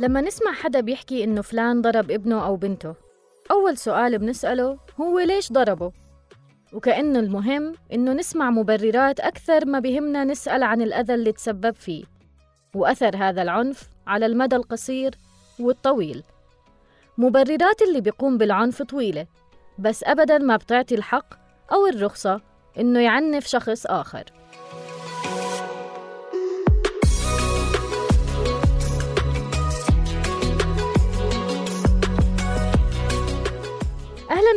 لما نسمع حدا بيحكي إنه فلان ضرب ابنه أو بنته أول سؤال بنسأله هو ليش ضربه؟ وكأنه المهم إنه نسمع مبررات أكثر ما بهمنا نسأل عن الأذى اللي تسبب فيه وأثر هذا العنف على المدى القصير والطويل مبررات اللي بيقوم بالعنف طويلة بس أبداً ما بتعطي الحق أو الرخصة إنه يعنف شخص آخر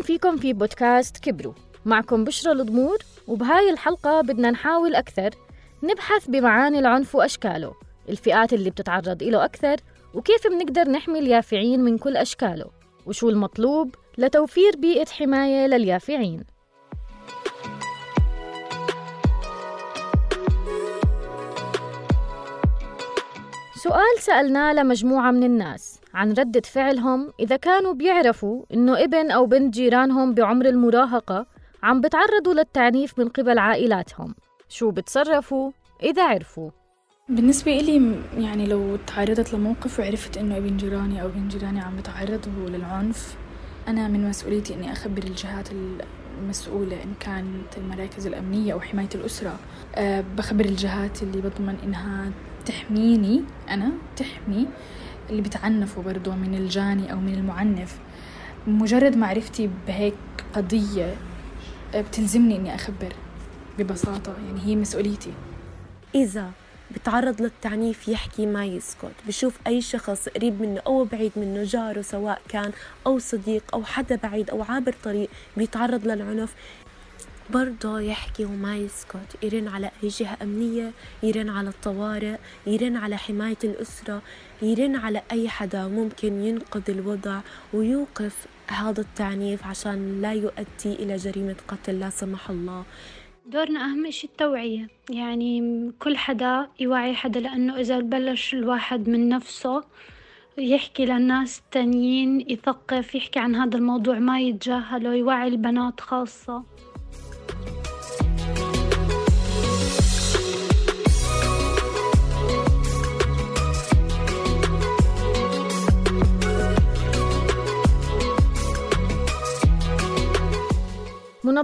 فيكم في بودكاست كبروا معكم بشرى الضمور وبهاي الحلقة بدنا نحاول أكثر نبحث بمعاني العنف وأشكاله الفئات اللي بتتعرض له أكثر وكيف بنقدر نحمي اليافعين من كل أشكاله وشو المطلوب لتوفير بيئة حماية لليافعين. سؤال سألناه لمجموعة من الناس عن ردة فعلهم إذا كانوا بيعرفوا إنه ابن أو بنت جيرانهم بعمر المراهقة عم بتعرضوا للتعنيف من قبل عائلاتهم. شو بتصرفوا؟ إذا عرفوا. بالنسبة إلي يعني لو تعرضت لموقف وعرفت إنه ابن جيراني أو بنت جيراني عم بتعرضوا للعنف أنا من مسؤوليتي إني أخبر الجهات المسؤولة إن كانت المراكز الأمنية أو حماية الأسرة. أه بخبر الجهات اللي بضمن إنها تحميني أنا تحمي اللي بتعنفوا برضو من الجاني أو من المعنف. مجرد معرفتي بهيك قضية بتلزمني إني أخبر ببساطة يعني هي مسؤوليتي. إذا بتعرض للتعنيف يحكي ما يسكت. بشوف أي شخص قريب منه أو بعيد منه جاره سواء كان أو صديق أو حدا بعيد أو عابر طريق بيتعرض للعنف برضه يحكي وما يسكت. يرن على أي جهة أمنية يرن على الطوارئ يرن على حماية الأسرة يرن على أي حدا ممكن ينقذ الوضع ويوقف هذا التعنيف عشان لا يؤدي إلى جريمة قتل لا سمح الله. دورنا أهم شيء التوعية. يعني كل حدا يوعي حدا لأنه إذا بلش الواحد من نفسه يحكي للناس التانيين يثقف يحكي عن هذا الموضوع ما يتجاهله يوعي البنات خاصة.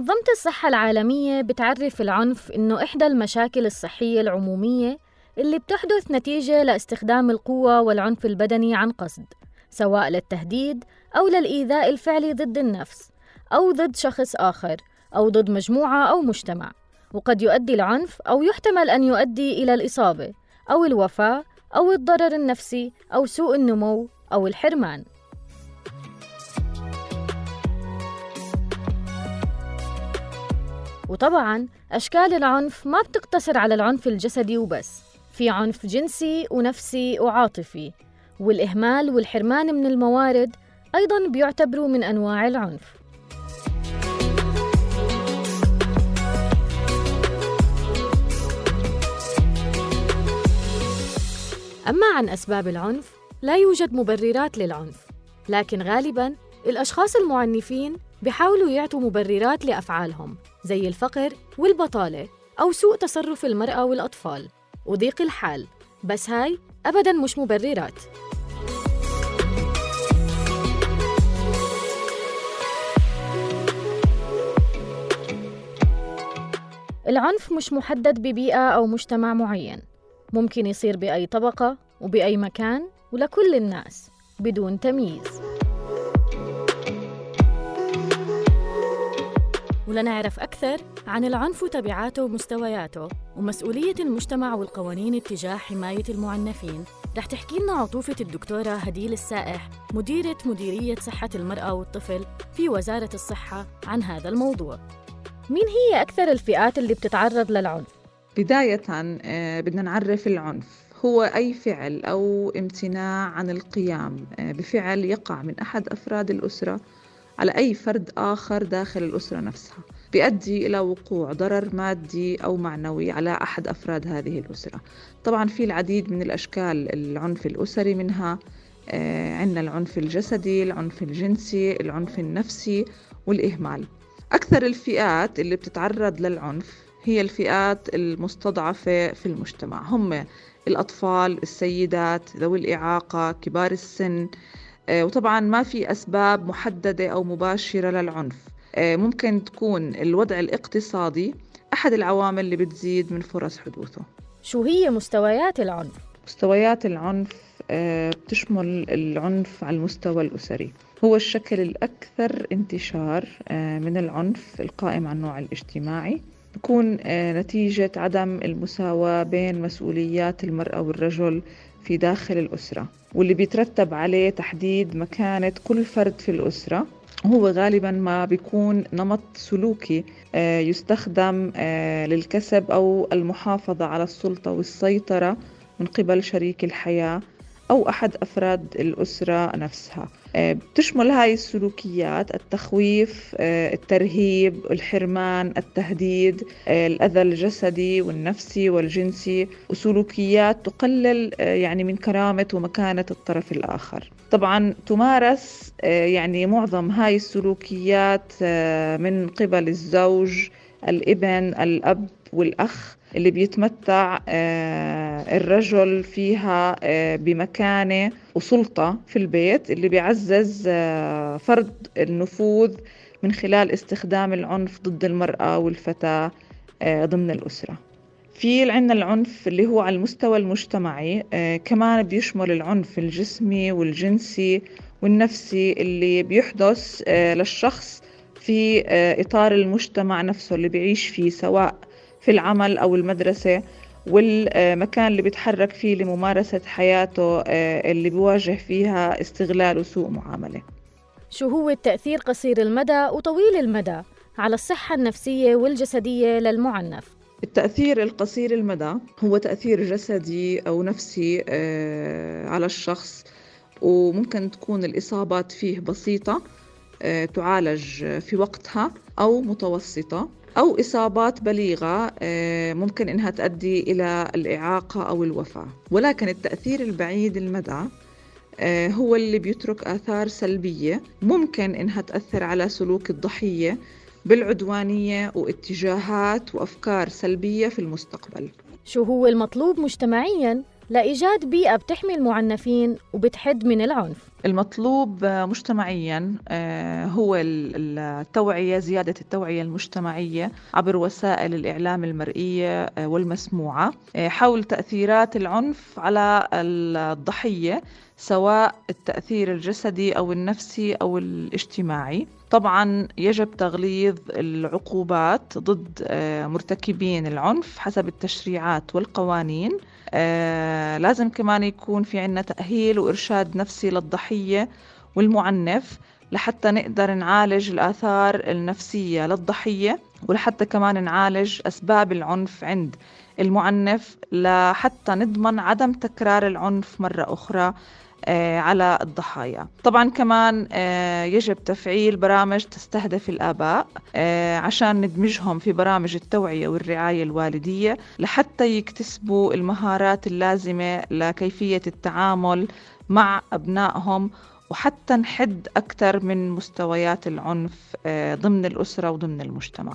منظمة الصحة العالمية بتعرف العنف إنه إحدى المشاكل الصحية العمومية اللي بتحدث نتيجة لاستخدام القوة والعنف البدني عن قصد سواء للتهديد أو للإيذاء الفعلي ضد النفس أو ضد شخص آخر أو ضد مجموعة أو مجتمع وقد يؤدي العنف أو يحتمل أن يؤدي إلى الإصابة أو الوفاة أو الضرر النفسي أو سوء النمو أو الحرمان. وطبعا أشكال العنف ما بتقتصر على العنف الجسدي وبس في عنف جنسي ونفسي وعاطفي والإهمال والحرمان من الموارد أيضا بيعتبروا من أنواع العنف. أما عن أسباب العنف لا يوجد مبررات للعنف لكن غالباً الأشخاص المعنفين بيحاولوا يعطوا مبررات لأفعالهم زي الفقر والبطالة أو سوء تصرف المرأة والأطفال. وضيق الحال بس هاي أبداً مش مبررات. العنف مش محدد ببيئة أو مجتمع معين. ممكن يصير بأي طبقة وبأي مكان ولكل الناس بدون تمييز. ولنعرف أكثر عن العنف وتبعاته ومستوياته ومسؤولية المجتمع والقوانين اتجاه حماية المعنفين. رح تحكي لنا عطوفة الدكتورة هديل السائح مديرة مديرية صحة المرأة والطفل في وزارة الصحة عن هذا الموضوع. مين هي أكثر الفئات اللي بتتعرض للعنف؟ بداية آه، بدنا نعرف العنف. هو أي فعل أو امتناع عن القيام؟ آه، بفعل يقع من أحد أفراد الأسرة على أي فرد آخر داخل الأسرة نفسها بيؤدي إلى وقوع ضرر مادي أو معنوي على أحد أفراد هذه الأسرة. طبعا في العديد من الأشكال العنف الأسري منها آه، عندنا العنف الجسدي العنف الجنسي العنف النفسي والإهمال. أكثر الفئات اللي بتتعرض للعنف هي الفئات المستضعفة في المجتمع. هم الأطفال السيدات ذوي الإعاقة كبار السن وطبعا ما في أسباب محددة أو مباشرة للعنف. آه، ممكن تكون الوضع الاقتصادي أحد العوامل اللي بتزيد من فرص حدوثه. شو هي مستويات العنف؟ مستويات العنف آه، بتشمل العنف على المستوى الأسري. هو الشكل الأكثر انتشار من العنف القائم على النوع الاجتماعي. بكون نتيجة عدم المساواة بين مسؤوليات المرأة والرجل في داخل الأسرة واللي بيترتب عليه تحديد مكانة كل فرد في الأسرة. هو غالبا ما بيكون نمط سلوكي آه، يستخدم آه، للكسب أو المحافظة على السلطة والسيطرة من قبل شريك الحياة. أو أحد أفراد الأسرة نفسها. آه، بتشمل هاي السلوكيات التخويف آه، الترهيب الحرمان التهديد آه، الأذى الجسدي والنفسي والجنسي. وسلوكيات تقلل يعني من كرامة ومكانة الطرف الآخر. طبعا تمارس يعني معظم هاي السلوكيات من قبل الزوج الابن الأب والأخ. اللي بيتمتع آه، الرجل فيها آه، بمكانة وسلطة في البيت اللي بيعزز آه، فرض النفوذ من خلال استخدام العنف ضد المرأة والفتاة ضمن الأسرة. في عندنا العنف اللي هو على المستوى المجتمعي كمان بيشمل العنف الجسمي والجنسي والنفسي اللي بيحدث للشخص في إطار المجتمع نفسه اللي بيعيش فيه سواء في العمل أو المدرسة والمكان اللي بيتحرك فيه لممارسة حياته آه، اللي بيواجه فيها استغلال وسوء معاملة شو هو التأثير قصير المدى وطويل المدى على الصحة النفسية والجسدية للمعنف؟ التأثير القصير المدى هو تأثير جسدي أو نفسي آه، على الشخص وممكن تكون الإصابات فيه بسيطة آه، تعالج في وقتها أو متوسطة أو إصابات بليغة آه، ممكن إنها تؤدي إلى الإعاقة أو الوفاة. ولكن التأثير البعيد المدى آه، هو اللي بيترك آثار سلبية ممكن إنها تأثر على سلوك الضحية بالعدوانية واتجاهات وأفكار سلبية في المستقبل. شو هو المطلوب مجتمعياً؟ لإيجاد بيئة بتحمي المعنفين وبتحد من العنف. المطلوب مجتمعيا آه، هو التوعية زيادة التوعية المجتمعية عبر وسائل الإعلام المرئية آه، والمسموعة آه، حول تأثيرات العنف على الضحية سواء التأثير الجسدي أو النفسي أو الاجتماعي. طبعا يجب تغليظ العقوبات ضد مرتكبين العنف حسب التشريعات والقوانين. لازم كمان يكون في عنا تأهيل وإرشاد نفسي للضحية. والمعنف لحتى نقدر نعالج الآثار النفسية للضحية ولحتى كمان نعالج أسباب العنف عند المعنف لحتى نضمن عدم تكرار العنف مرة أخرى آه، على الضحايا. طبعا كمان آه، يجب تفعيل برامج تستهدف الآباء آه، عشان ندمجهم في برامج التوعية والرعاية الوالدية لحتى يكتسبوا المهارات اللازمة لكيفية التعامل مع أبنائهم وحتى نحد أكثر من مستويات العنف ضمن الأسرة وضمن المجتمع.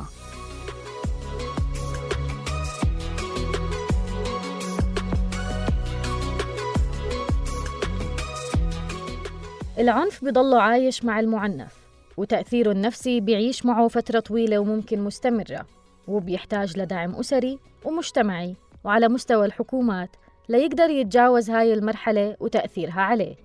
العنف بضله عايش مع المعنف وتأثيره النفسي بيعيش معه فترة طويلة وممكن مستمرة وبيحتاج لدعم أسري ومجتمعي وعلى مستوى الحكومات ليقدر يتجاوز هاي المرحلة وتأثيرها عليه.